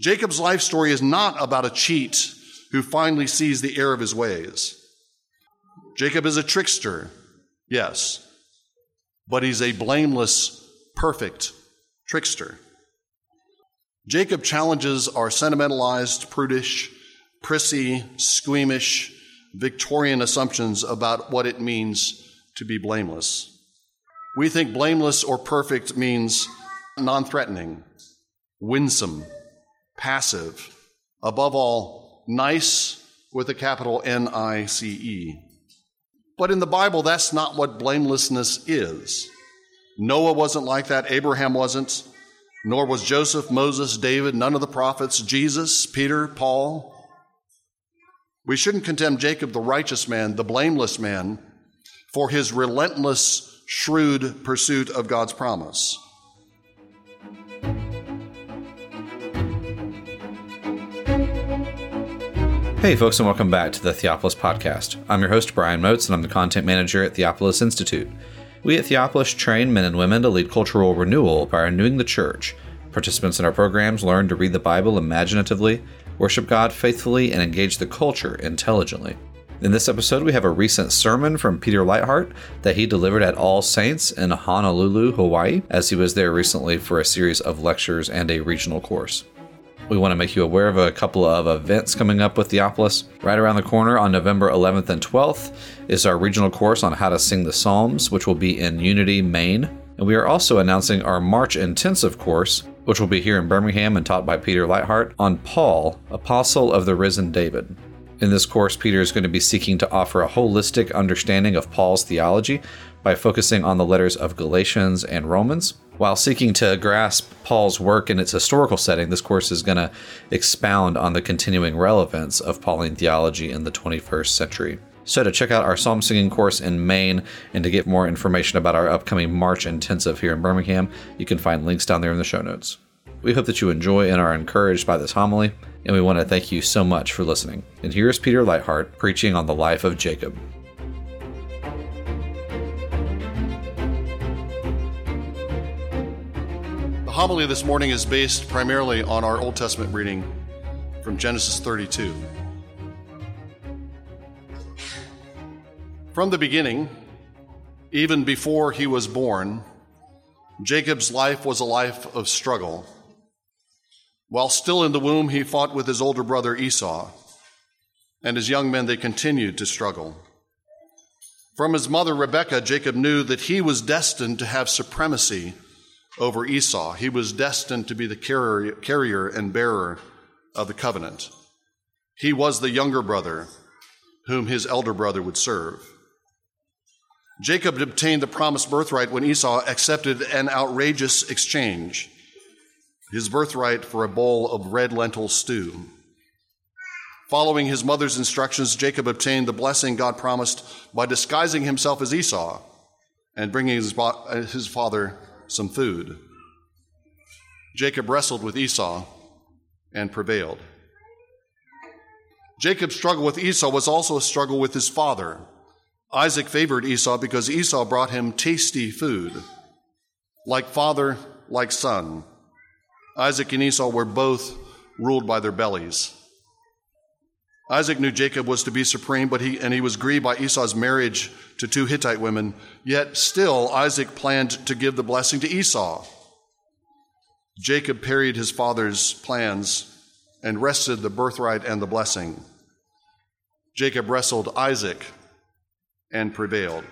Jacob's life story is not about a cheat who finally sees the error of his ways. Jacob is a trickster, yes, but he's a blameless, perfect trickster. Jacob challenges our sentimentalized, prudish, prissy, squeamish, Victorian assumptions about what it means to be blameless. We think blameless or perfect means non threatening, winsome, passive, above all, nice with a capital N I C E. But in the Bible, that's not what blamelessness is. Noah wasn't like that, Abraham wasn't, nor was Joseph, Moses, David, none of the prophets, Jesus, Peter, Paul. We shouldn't condemn Jacob, the righteous man, the blameless man, for his relentless, shrewd pursuit of God's promise. Hey, folks, and welcome back to the Theopolis Podcast. I'm your host, Brian Moats, and I'm the content manager at Theopolis Institute. We at Theopolis train men and women to lead cultural renewal by renewing the church. Participants in our programs learn to read the Bible imaginatively, worship God faithfully, and engage the culture intelligently. In this episode, we have a recent sermon from Peter Leithart that he delivered at All Saints in Honolulu, Hawaii, as he was there recently for a series of lectures and a regional course. We want to make you aware of a couple of events coming up with Theopolis. Right around the corner on November 11th and 12th is our regional course on how to sing the Psalms, which will be in Unity, Maine. And we are also announcing our March intensive course, which will be here in Birmingham and taught by Peter Leithart, on Paul, Apostle of the Risen David. In this course, Peter is going to be seeking to offer a holistic understanding of Paul's theology by focusing on the letters of Galatians and Romans. While seeking to grasp Paul's work in its historical setting, this course is going to expound on the continuing relevance of Pauline theology in the 21st century. So, to check out our psalm singing course in Maine and to get more information about our upcoming March intensive here in Birmingham, you can find links down there in the show notes. We hope that you enjoy and are encouraged by this homily, and we want to thank you so much for listening. And here's Peter Leithart preaching on the life of Jacob. Homily this morning is based primarily on our Old Testament reading from Genesis 32. From the beginning, even before he was born, Jacob's life was a life of struggle. While still in the womb, he fought with his older brother Esau, and as young men, they continued to struggle. From his mother Rebekah, Jacob knew that he was destined to have supremacy over Esau. He was destined to be the carrier, carrier and bearer of the covenant. He was the younger brother whom his elder brother would serve. Jacob obtained the promised birthright when Esau accepted an outrageous exchange his birthright for a bowl of red lentil stew. Following his mother's instructions, Jacob obtained the blessing God promised by disguising himself as Esau and bringing his, his father some food. Jacob wrestled with Esau and prevailed. Jacob's struggle with Esau was also a struggle with his father. Isaac favored Esau because Esau brought him tasty food. Like father, like son. Isaac and Esau were both ruled by their bellies. Isaac knew Jacob was to be supreme, but he and he was grieved by Esau's marriage to two Hittite women. Yet still Isaac planned to give the blessing to Esau. Jacob parried his father's plans and wrested the birthright and the blessing. Jacob wrestled Isaac and prevailed.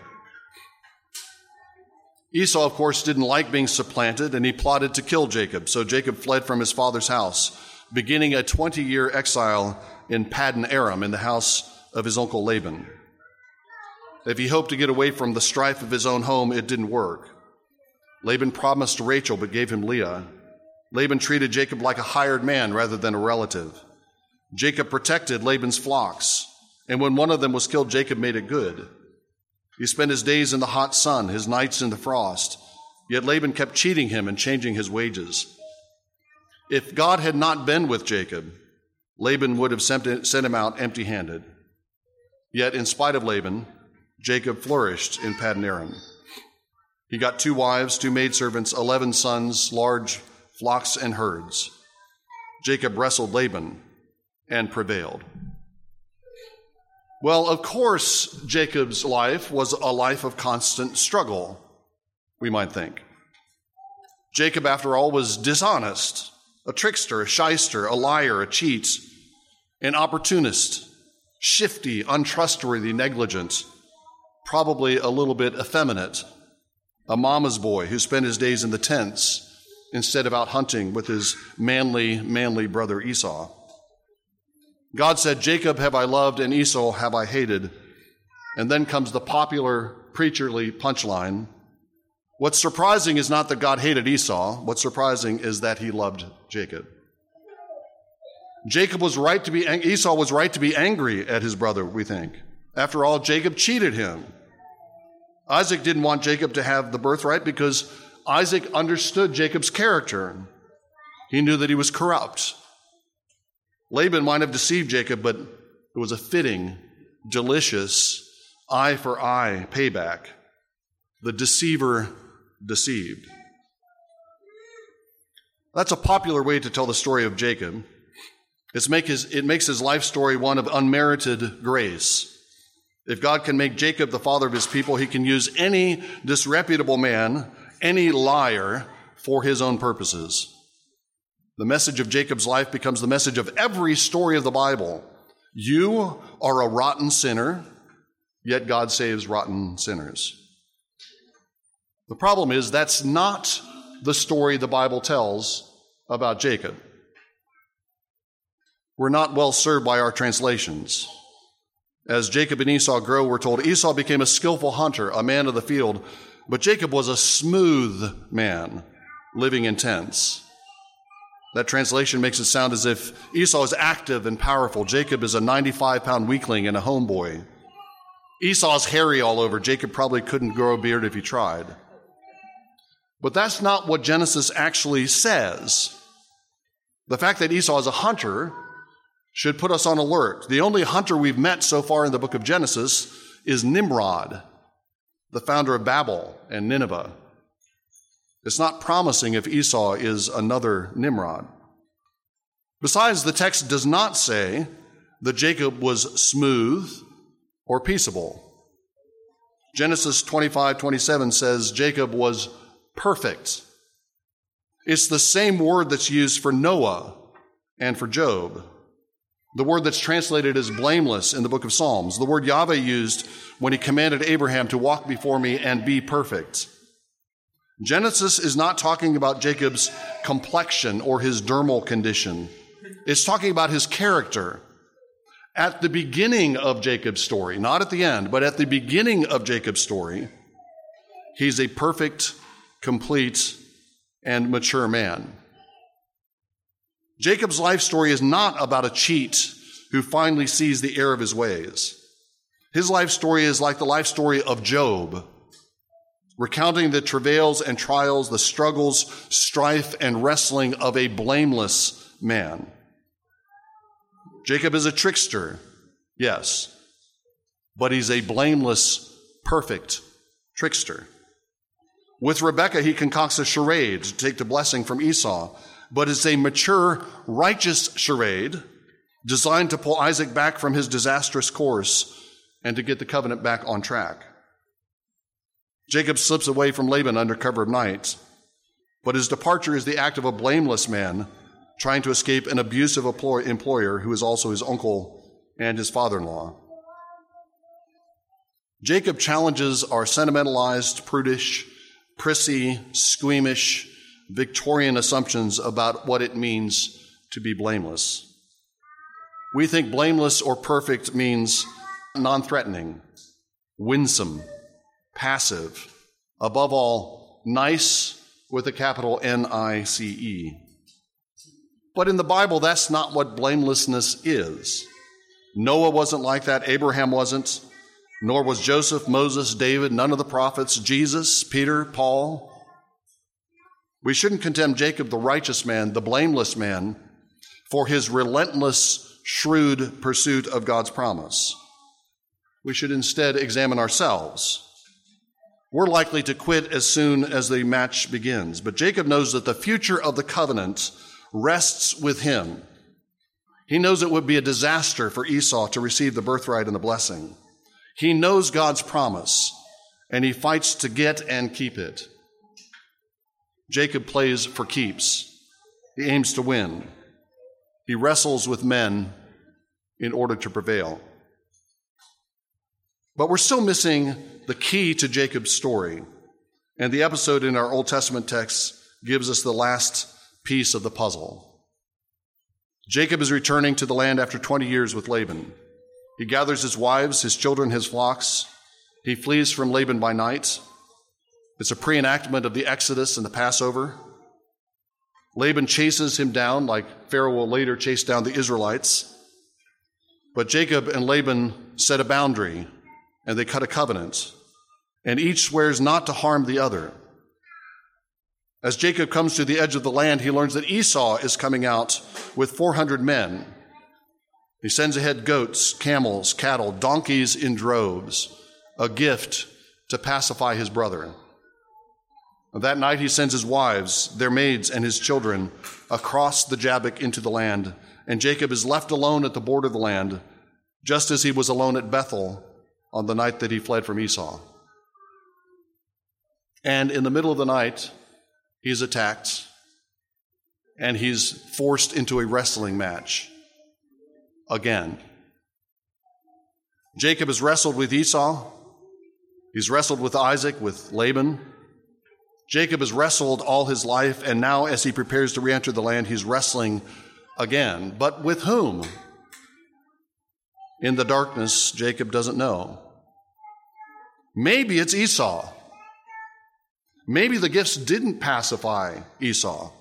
Esau, of course, didn't like being supplanted, and he plotted to kill Jacob. So Jacob fled from his father's house, beginning a 20 year exile in Paddan Aram in the house of his uncle Laban. If he hoped to get away from the strife of his own home, it didn't work. Laban promised Rachel but gave him Leah. Laban treated Jacob like a hired man rather than a relative. Jacob protected Laban's flocks, and when one of them was killed, Jacob made it good. He spent his days in the hot sun, his nights in the frost. Yet Laban kept cheating him and changing his wages. If God had not been with Jacob, Laban would have sent him out empty handed. Yet, in spite of Laban, Jacob flourished in Paddan Aram. He got two wives, two maidservants, eleven sons, large flocks and herds. Jacob wrestled Laban and prevailed. Well, of course, Jacob's life was a life of constant struggle, we might think. Jacob, after all, was dishonest, a trickster, a shyster, a liar, a cheat, an opportunist, shifty, untrustworthy, negligent, probably a little bit effeminate, a mama's boy who spent his days in the tents instead of out hunting with his manly, manly brother Esau. God said, Jacob have I loved and Esau have I hated. And then comes the popular preacherly punchline. What's surprising is not that God hated Esau. What's surprising is that he loved Jacob. Jacob was right to be, Esau was right to be angry at his brother, we think. After all, Jacob cheated him. Isaac didn't want Jacob to have the birthright because Isaac understood Jacob's character. He knew that he was corrupt. Laban might have deceived Jacob, but it was a fitting, delicious, eye for eye payback. The deceiver deceived. That's a popular way to tell the story of Jacob. His, it makes his life story one of unmerited grace. If God can make Jacob the father of his people, he can use any disreputable man, any liar, for his own purposes. The message of Jacob's life becomes the message of every story of the Bible. You are a rotten sinner, yet God saves rotten sinners. The problem is that's not the story the Bible tells about Jacob. We're not well served by our translations. As Jacob and Esau grow, we're told Esau became a skillful hunter, a man of the field, but Jacob was a smooth man living in tents. That translation makes it sound as if Esau is active and powerful. Jacob is a 95 pound weakling and a homeboy. Esau's hairy all over. Jacob probably couldn't grow a beard if he tried. But that's not what Genesis actually says. The fact that Esau is a hunter should put us on alert. The only hunter we've met so far in the book of Genesis is Nimrod, the founder of Babel and Nineveh. It's not promising if Esau is another Nimrod. Besides, the text does not say that Jacob was smooth or peaceable. Genesis 25 27 says Jacob was perfect. It's the same word that's used for Noah and for Job. The word that's translated as blameless in the book of Psalms, the word Yahweh used when he commanded Abraham to walk before me and be perfect. Genesis is not talking about Jacob's complexion or his dermal condition. It's talking about his character. At the beginning of Jacob's story, not at the end, but at the beginning of Jacob's story, he's a perfect, complete, and mature man. Jacob's life story is not about a cheat who finally sees the error of his ways. His life story is like the life story of Job, recounting the travails and trials, the struggles, strife, and wrestling of a blameless man. Jacob is a trickster, yes, but he's a blameless, perfect trickster. With Rebekah, he concocts a charade to take the blessing from Esau but it's a mature, righteous charade designed to pull Isaac back from his disastrous course and to get the covenant back on track. Jacob slips away from Laban under cover of night, but his departure is the act of a blameless man trying to escape an abusive employer who is also his uncle and his father in law. Jacob challenges our sentimentalized, prudish, prissy, squeamish, Victorian assumptions about what it means to be blameless. We think blameless or perfect means non threatening, winsome, passive, above all, nice with a capital N I C E. But in the Bible, that's not what blamelessness is. Noah wasn't like that, Abraham wasn't, nor was Joseph, Moses, David, none of the prophets, Jesus, Peter, Paul. We shouldn't condemn Jacob, the righteous man, the blameless man, for his relentless, shrewd pursuit of God's promise. We should instead examine ourselves. We're likely to quit as soon as the match begins, but Jacob knows that the future of the covenant rests with him. He knows it would be a disaster for Esau to receive the birthright and the blessing. He knows God's promise, and he fights to get and keep it. Jacob plays for keeps. He aims to win. He wrestles with men in order to prevail. But we're still missing the key to Jacob's story. And the episode in our Old Testament text gives us the last piece of the puzzle. Jacob is returning to the land after 20 years with Laban. He gathers his wives, his children, his flocks. He flees from Laban by night. It's a pre enactment of the Exodus and the Passover. Laban chases him down, like Pharaoh will later chase down the Israelites. But Jacob and Laban set a boundary and they cut a covenant, and each swears not to harm the other. As Jacob comes to the edge of the land, he learns that Esau is coming out with 400 men. He sends ahead goats, camels, cattle, donkeys in droves, a gift to pacify his brethren. That night he sends his wives, their maids, and his children across the Jabbok into the land, and Jacob is left alone at the border of the land, just as he was alone at Bethel on the night that he fled from Esau. And in the middle of the night, he's attacked and he's forced into a wrestling match again. Jacob has wrestled with Esau, he's wrestled with Isaac, with Laban. Jacob has wrestled all his life, and now as he prepares to re enter the land, he's wrestling again. But with whom? In the darkness, Jacob doesn't know. Maybe it's Esau. Maybe the gifts didn't pacify Esau.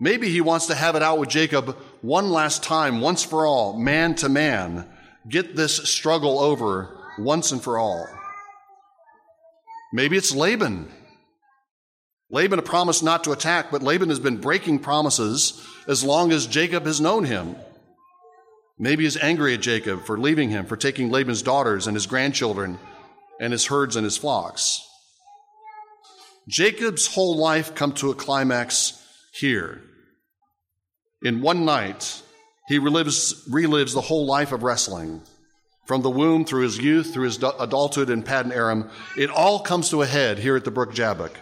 Maybe he wants to have it out with Jacob one last time, once for all, man to man. Get this struggle over once and for all. Maybe it's Laban. Laban promised not to attack, but Laban has been breaking promises as long as Jacob has known him. Maybe he's angry at Jacob for leaving him, for taking Laban's daughters and his grandchildren and his herds and his flocks. Jacob's whole life come to a climax here. In one night, he relives, relives the whole life of wrestling. From the womb through his youth, through his adulthood in Paddan Aram, it all comes to a head here at the brook Jabbok,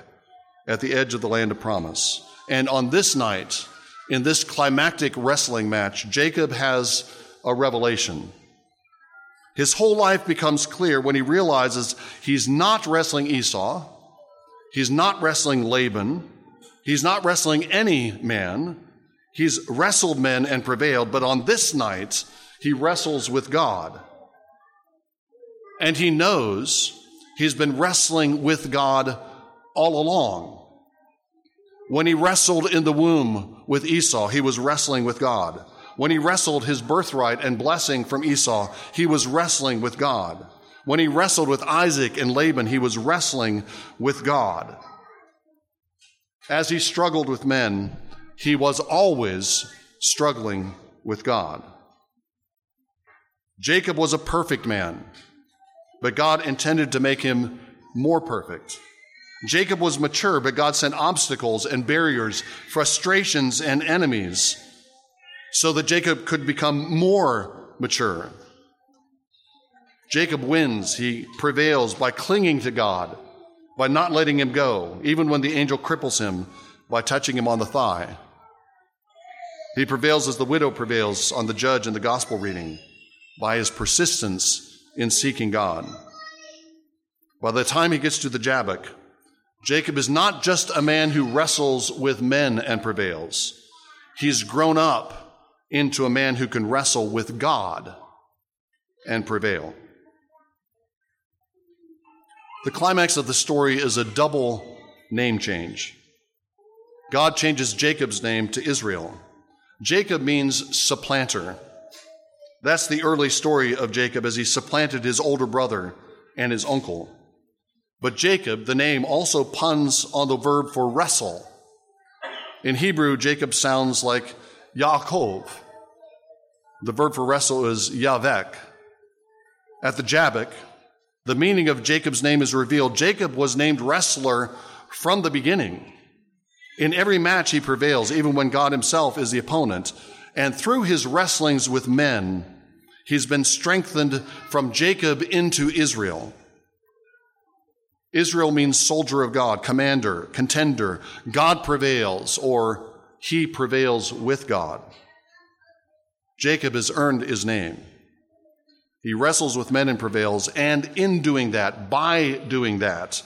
at the edge of the land of promise. And on this night, in this climactic wrestling match, Jacob has a revelation. His whole life becomes clear when he realizes he's not wrestling Esau, he's not wrestling Laban, he's not wrestling any man. He's wrestled men and prevailed, but on this night, he wrestles with God. And he knows he's been wrestling with God all along. When he wrestled in the womb with Esau, he was wrestling with God. When he wrestled his birthright and blessing from Esau, he was wrestling with God. When he wrestled with Isaac and Laban, he was wrestling with God. As he struggled with men, he was always struggling with God. Jacob was a perfect man, but God intended to make him more perfect. Jacob was mature, but God sent obstacles and barriers, frustrations and enemies so that Jacob could become more mature. Jacob wins. He prevails by clinging to God, by not letting him go, even when the angel cripples him by touching him on the thigh. He prevails as the widow prevails on the judge in the gospel reading by his persistence in seeking God. By the time he gets to the Jabbok, Jacob is not just a man who wrestles with men and prevails. He's grown up into a man who can wrestle with God and prevail. The climax of the story is a double name change. God changes Jacob's name to Israel. Jacob means supplanter. That's the early story of Jacob as he supplanted his older brother and his uncle. But Jacob, the name, also puns on the verb for wrestle. In Hebrew, Jacob sounds like Yaakov. The verb for wrestle is Yavek. At the Jabbok, the meaning of Jacob's name is revealed. Jacob was named wrestler from the beginning. In every match, he prevails, even when God himself is the opponent. And through his wrestlings with men, he's been strengthened from Jacob into Israel. Israel means soldier of God, commander, contender. God prevails, or he prevails with God. Jacob has earned his name. He wrestles with men and prevails, and in doing that, by doing that,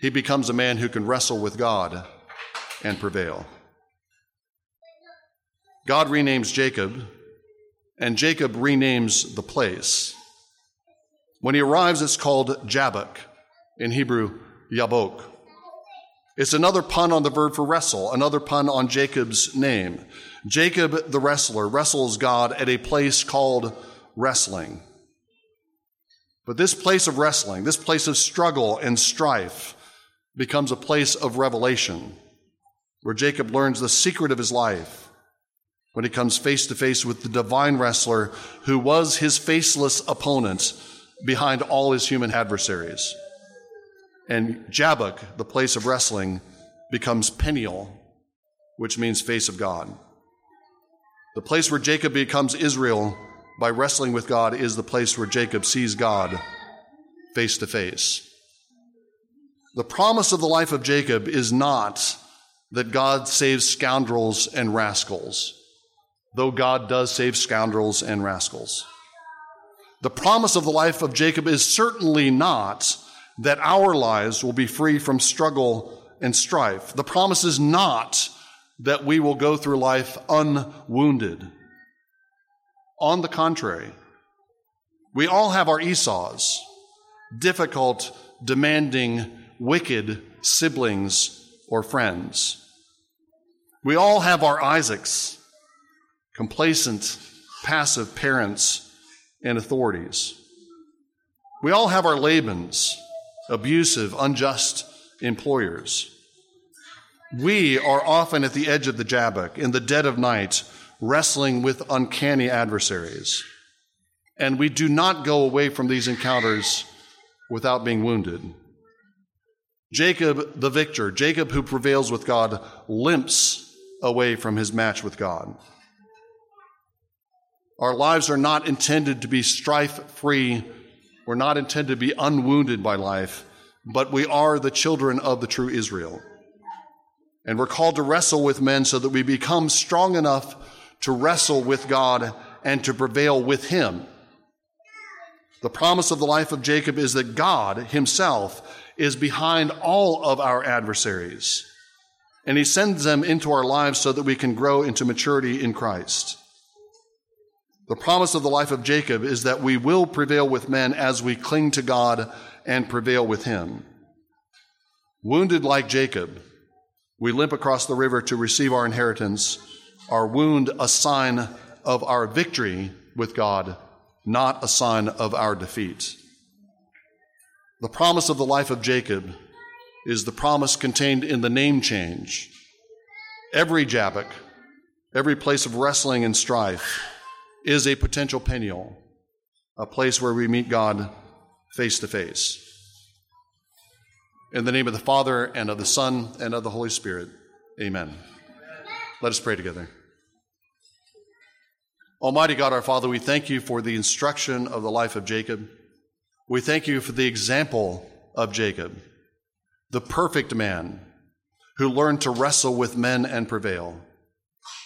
he becomes a man who can wrestle with God and prevail. God renames Jacob, and Jacob renames the place. When he arrives, it's called Jabbok, in Hebrew, Yabok. It's another pun on the verb for wrestle, another pun on Jacob's name. Jacob the wrestler wrestles God at a place called wrestling. But this place of wrestling, this place of struggle and strife, becomes a place of revelation where Jacob learns the secret of his life when he comes face to face with the divine wrestler who was his faceless opponent behind all his human adversaries. And Jabbok, the place of wrestling, becomes Peniel, which means face of God. The place where Jacob becomes Israel by wrestling with God is the place where Jacob sees God face to face. The promise of the life of Jacob is not that God saves scoundrels and rascals, though God does save scoundrels and rascals. The promise of the life of Jacob is certainly not that our lives will be free from struggle and strife. The promise is not that we will go through life unwounded. On the contrary, we all have our Esau's, difficult, demanding, wicked siblings or friends. We all have our Isaacs, complacent, passive parents and authorities. We all have our Labans, abusive, unjust employers. We are often at the edge of the Jabbok in the dead of night, wrestling with uncanny adversaries. And we do not go away from these encounters without being wounded. Jacob, the victor, Jacob who prevails with God, limps away from his match with God. Our lives are not intended to be strife free we're not intended to be unwounded by life, but we are the children of the true Israel. And we're called to wrestle with men so that we become strong enough to wrestle with God and to prevail with Him. The promise of the life of Jacob is that God Himself is behind all of our adversaries. And He sends them into our lives so that we can grow into maturity in Christ. The promise of the life of Jacob is that we will prevail with men as we cling to God and prevail with Him. Wounded like Jacob, we limp across the river to receive our inheritance, our wound a sign of our victory with God, not a sign of our defeat. The promise of the life of Jacob is the promise contained in the name change. Every Jabbok, every place of wrestling and strife, is a potential Peniel, a place where we meet God face to face. In the name of the Father, and of the Son, and of the Holy Spirit, amen. Let us pray together. Almighty God, our Father, we thank you for the instruction of the life of Jacob. We thank you for the example of Jacob, the perfect man who learned to wrestle with men and prevail,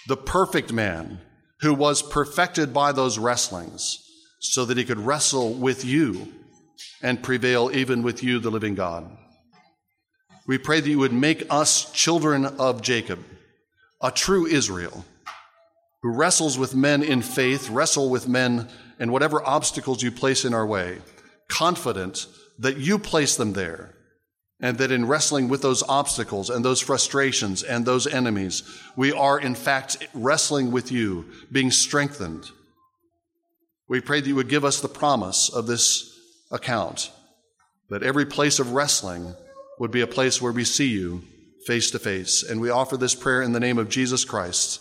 the perfect man who was perfected by those wrestlings so that he could wrestle with you and prevail even with you, the living God. We pray that you would make us children of Jacob, a true Israel, who wrestles with men in faith, wrestle with men and whatever obstacles you place in our way, confident that you place them there and that in wrestling with those obstacles and those frustrations and those enemies, we are in fact wrestling with you, being strengthened. We pray that you would give us the promise of this account, that every place of wrestling would be a place where we see you face to face. And we offer this prayer in the name of Jesus Christ.